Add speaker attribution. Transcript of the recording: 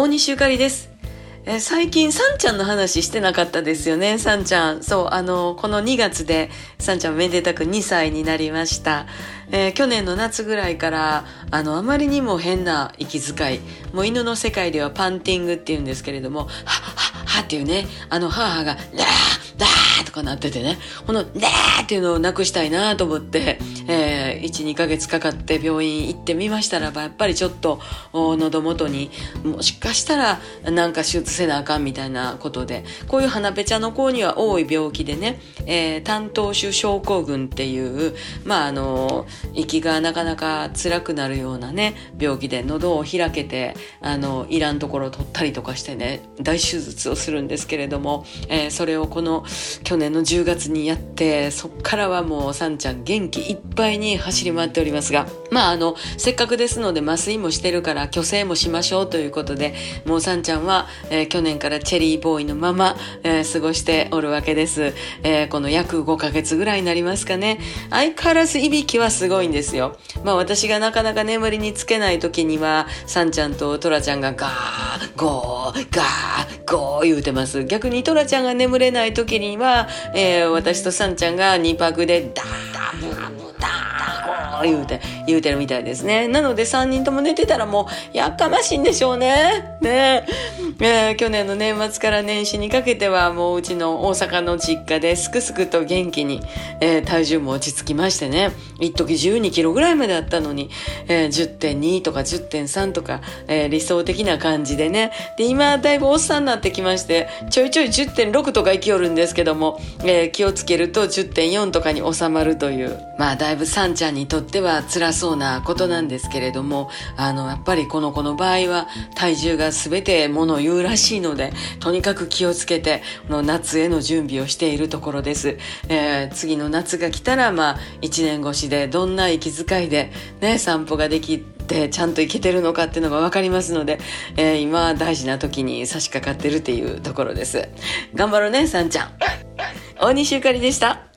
Speaker 1: 大西ゆかりです。え最近、さんちゃんの話してなかったですよね、さんちゃん。そう、あの、この2月で、さんちゃんめでたく2歳になりました。えー、去年の夏ぐらいから、あの、あまりにも変な息遣い。もう犬の世界ではパンティングって言うんですけれども、はっはっはっていうね、あの母が、ラーダーかなっててね、このダーっていうのをなくしたいなと思って、えー、1、2ヶ月かかって病院行ってみましたらば、やっぱりちょっと喉元にもしかしたらなんか手術せなあかんみたいなことで、こういう鼻ぺちゃの子には多い病気でね、えー、担当種症候群っていう、まああの、息がなかなか辛くなるようなね、病気で喉を開けて、あの、いらんところを取ったりとかしてね、大手術をするんですけれども、えー、それをこの去年の10月にやって、そっからはもうさんちゃん元気いっぱいに走り回っておりますが、まああの、せっかくですので麻酔もしてるから虚勢もしましょうということで、もうさんちゃんは、えー、去年からチェリーボーイのまま、えー、過ごしておるわけです。えー、この約5ヶ月ぐらいになりますかね。相変わらずいびきはすごいんですよ。まあ私がなかなか眠りにつけない時には、さんちゃんとトラちゃんがガー、ゴー、ガー、ゴー言うてます。逆にトラちゃんが眠れない時には、えー、私とサンちゃんが2匹でダーン言うて、言うてるみたいですね。なので3人とも寝てたらもう、やっかましいんでしょうね。ねえー、去年の年末から年始にかけてはもううちの大阪の実家ですくすくと元気に、えー、体重も落ち着きましてね。一時12キロぐらいまであったのに、えー、10.2とか10.3とか、えー、理想的な感じでね。で、今だいぶおっさんになってきまして、ちょいちょい10.6とか生きよるんですけども、えー、気をつけると10.4とかに収まるという、まあだいぶさんちゃんにとってっては辛そうなことなんですけれども、あの、やっぱりこの子の場合は体重が全てものを言うらしいので、とにかく気をつけて、この夏への準備をしているところです。えー、次の夏が来たら、まあ、一年越しでどんな息遣いでね、散歩ができて、ちゃんといけてるのかっていうのがわかりますので、えー、今大事な時に差し掛かってるっていうところです。頑張ろうね、さんちゃん。大西ゆかりでした。